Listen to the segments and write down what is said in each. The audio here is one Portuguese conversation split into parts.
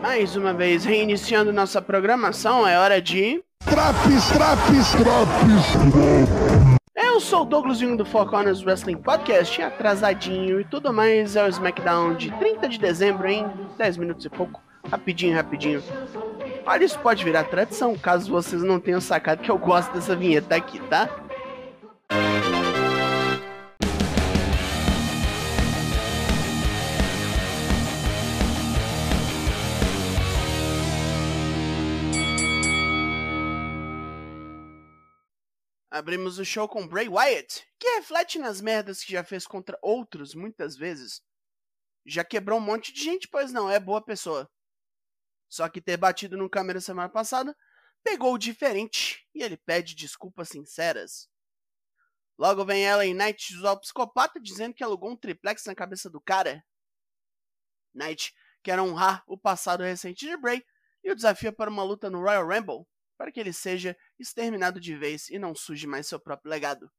Mais uma vez, reiniciando nossa programação, é hora de. Traps, traps, traps. Eu sou o Douglas Jung do Four Corners Wrestling Podcast, atrasadinho e tudo mais. É o SmackDown de 30 de dezembro em 10 minutos e pouco. Rapidinho, rapidinho. Olha, isso pode virar tradição, caso vocês não tenham sacado que eu gosto dessa vinheta aqui, tá? Abrimos o show com Bray Wyatt, que reflete nas merdas que já fez contra outros muitas vezes. Já quebrou um monte de gente, pois não é boa pessoa. Só que ter batido no câmera semana passada pegou diferente e ele pede desculpas sinceras. Logo vem ela em Knight usar o psicopata dizendo que alugou um triplex na cabeça do cara. Knight quer honrar o passado recente de Bray e o desafia para uma luta no Royal Rumble, para que ele seja exterminado de vez e não suje mais seu próprio legado.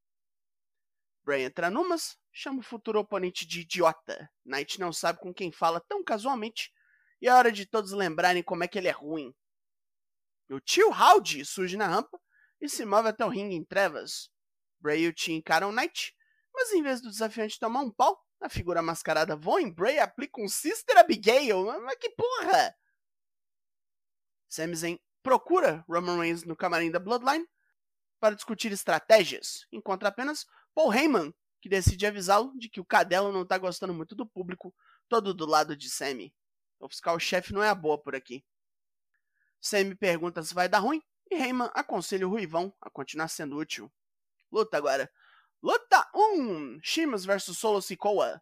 Bray entra numas, chama o futuro oponente de idiota. Knight não sabe com quem fala tão casualmente, e é hora de todos lembrarem como é que ele é ruim. O tio Howdy surge na rampa e se move até o ringue em trevas. Bray e o Knight, mas em vez do desafiante tomar um pau, a figura mascarada em Bray aplica um Sister Abigail. Mas que porra! Sami Zayn procura Roman Reigns no camarim da Bloodline para discutir estratégias. Encontra apenas Paul Heyman, que decide avisá-lo de que o Cadelo não está gostando muito do público, todo do lado de Sammy. O fiscal-chefe não é a boa por aqui. Sammy pergunta se vai dar ruim e Heyman aconselha o Ruivão a continuar sendo útil. Luta agora. Luta 1! Shimas vs Solo Sikoa.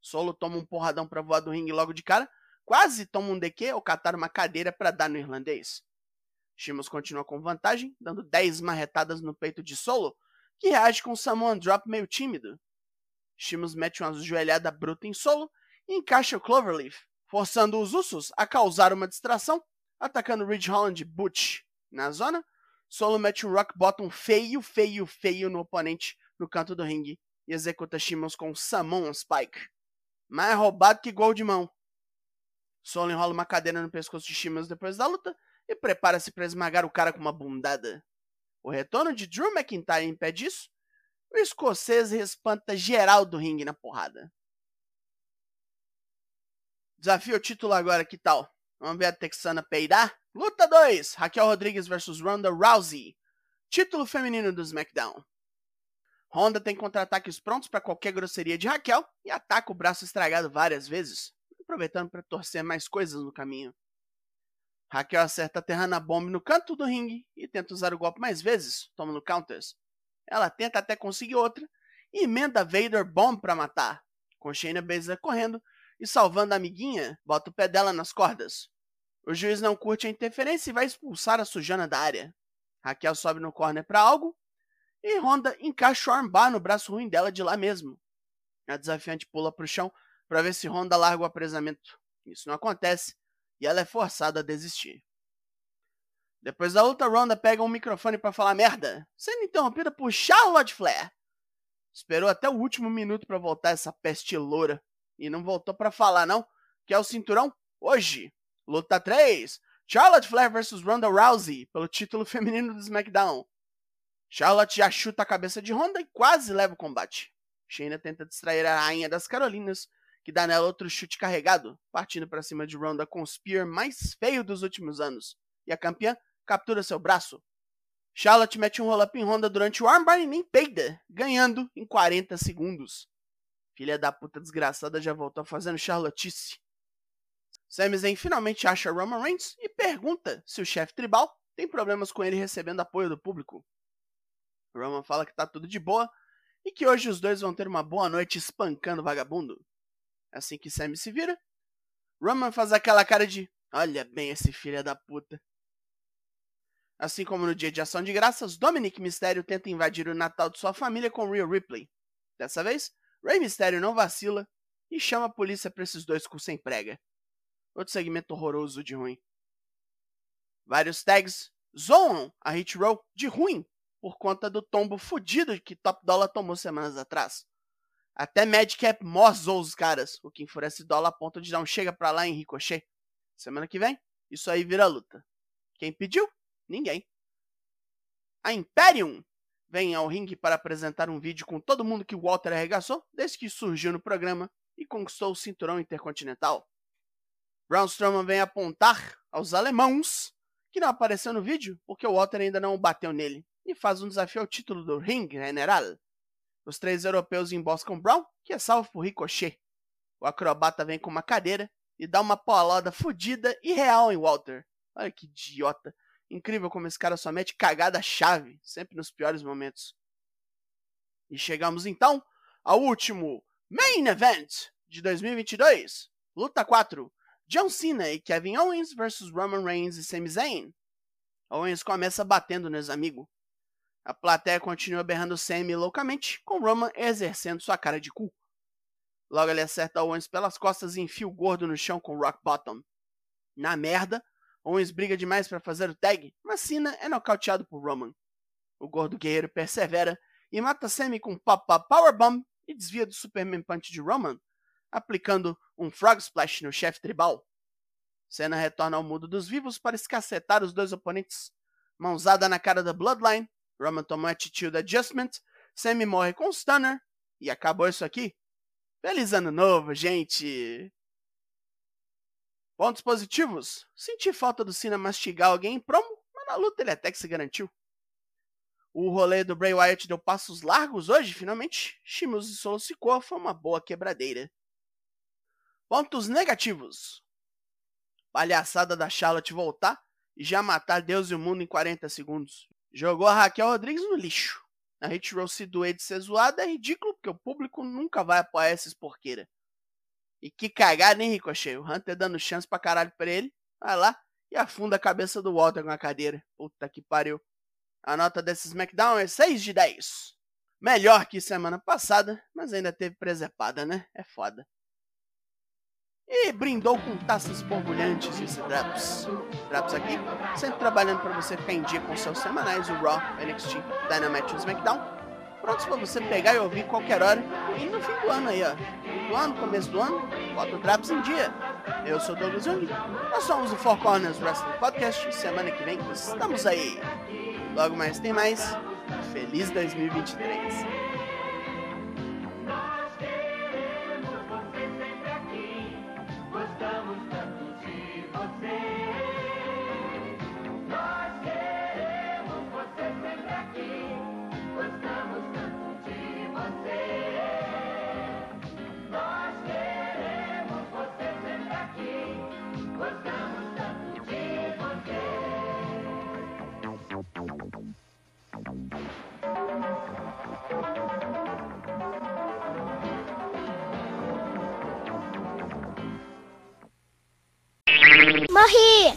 Solo toma um porradão pra voar do ringue logo de cara, quase toma um DQ ao catar uma cadeira para dar no irlandês. Shimos continua com vantagem, dando 10 marretadas no peito de Solo, que reage com um Samoan Drop meio tímido. Shimos mete uma joelhada bruta em Solo e encaixa o Cloverleaf, forçando os Usos a causar uma distração, atacando Ridge Holland e Butch. Na zona, Solo mete um Rock Bottom feio, feio, feio no oponente no canto do ringue e executa Shimos com um Samoan Spike. Mais roubado que gol de mão. Solo enrola uma cadeira no pescoço de Shimas depois da luta e prepara-se para esmagar o cara com uma bundada. O retorno de Drew McIntyre impede isso. O escocês espanta geral do ringue na porrada. Desafio o título agora, que tal? Vamos ver a texana peidar? Luta 2: Raquel Rodrigues vs Ronda Rousey. Título feminino do SmackDown. Ronda tem contra-ataques prontos para qualquer grosseria de Raquel e ataca o braço estragado várias vezes aproveitando para torcer mais coisas no caminho. Raquel acerta a Terrana Bomb no canto do ringue e tenta usar o golpe mais vezes, tomando counters. Ela tenta até conseguir outra e emenda Vader Bomb para matar, com Shayna Baszler correndo e salvando a amiguinha, bota o pé dela nas cordas. O juiz não curte a interferência e vai expulsar a sujana da área. Raquel sobe no corner para algo e Honda encaixa o armbar no braço ruim dela de lá mesmo. A desafiante pula para o chão para ver se Honda larga o apresamento. Isso não acontece e ela é forçada a desistir. Depois da luta, Ronda pega um microfone para falar merda, sendo interrompida por Charlotte Flair. Esperou até o último minuto para voltar essa peste loura e não voltou para falar não, que é o cinturão hoje. Luta 3: Charlotte Flair vs Ronda Rousey pelo título feminino do SmackDown. Charlotte já chuta a cabeça de Ronda e quase leva o combate. Shayna tenta distrair a rainha das Carolinas que dá nela outro chute carregado, partindo para cima de Ronda com o spear mais feio dos últimos anos. E a campeã captura seu braço. Charlotte mete um roll-up em Ronda durante o armbar e nem peida, ganhando em 40 segundos. Filha da puta desgraçada já voltou fazendo charlotice. Sami Zayn finalmente acha Roman Reigns e pergunta se o chefe tribal tem problemas com ele recebendo apoio do público. Roman fala que tá tudo de boa e que hoje os dois vão ter uma boa noite espancando o vagabundo. Assim que Sammy se vira, Roman faz aquela cara de olha bem esse filho da puta. Assim como no dia de ação de graças, Dominic Mysterio tenta invadir o Natal de sua família com Rhea Ripley. Dessa vez, Rey Mysterio não vacila e chama a polícia para esses dois com sem prega. Outro segmento horroroso de ruim. Vários tags zoam a Hit Row de ruim, por conta do tombo fudido que Top Dollar tomou semanas atrás. Até Madcap mozzou os caras, o que enfurece Dollar a ponto de dar um chega pra lá em Ricochet. Semana que vem, isso aí vira luta. Quem pediu? Ninguém. A Imperium vem ao ringue para apresentar um vídeo com todo mundo que Walter arregaçou desde que surgiu no programa e conquistou o cinturão intercontinental. Braun Strowman vem apontar aos alemãos que não apareceu no vídeo porque o Walter ainda não bateu nele e faz um desafio ao título do Ring General. Os três europeus emboscam Brown, que é salvo por Ricochet. O acrobata vem com uma cadeira e dá uma paulada fodida e real em Walter. Olha que idiota. Incrível como esse cara só mete cagada chave, sempre nos piores momentos. E chegamos então ao último Main Event de 2022. Luta 4. John Cena e Kevin Owens versus Roman Reigns e Sami Zayn. Owens começa batendo nos amigos. A plateia continua berrando Sammy loucamente, com Roman exercendo sua cara de cu. Logo ele acerta Owens pelas costas e enfia o gordo no chão com Rock Bottom. Na merda, Owens briga demais para fazer o tag, mas Cena é nocauteado por Roman. O gordo guerreiro persevera e mata Sammy com Pop-Pop Powerbomb e desvia do Superman Punch de Roman, aplicando um Frog Splash no chefe tribal. Cena retorna ao mundo dos vivos para escacetar os dois oponentes. Mãozada na cara da Bloodline Roman toma um Attitude Adjustment, Sammy morre com Stunner, e acabou isso aqui. Feliz ano novo, gente! Pontos positivos. Senti falta do Cena mastigar alguém em promo, mas na luta ele até que se garantiu. O rolê do Bray Wyatt deu passos largos hoje, finalmente. Shimus e Solo Sikoa foi uma boa quebradeira. Pontos negativos. Palhaçada da Charlotte voltar e já matar Deus e o mundo em 40 segundos. Jogou a Raquel Rodrigues no lixo. A Hit Rose do de ser zoada é ridículo, porque o público nunca vai apoiar esses porqueira. E que cagada, hein, Ricochet? O Hunter dando chance pra caralho pra ele. Vai lá e afunda a cabeça do Walter com a cadeira. Puta que pariu. A nota desse SmackDown é 6 de 10. Melhor que semana passada, mas ainda teve presepada, né? É foda e brindou com taças borbulhantes e Draps. Draps aqui, sempre trabalhando para você ficar em dia com seus semanais, o Raw, NXT, Dynamite e SmackDown. Prontos para você pegar e ouvir qualquer hora e no fim do ano aí, ó. Do ano, começo do ano, bota o Draps em dia. Eu sou Douglas Jung, nós somos o Four Corners Wrestling Podcast. Semana que vem estamos aí. Logo mais tem mais. Feliz 2023. 嘿。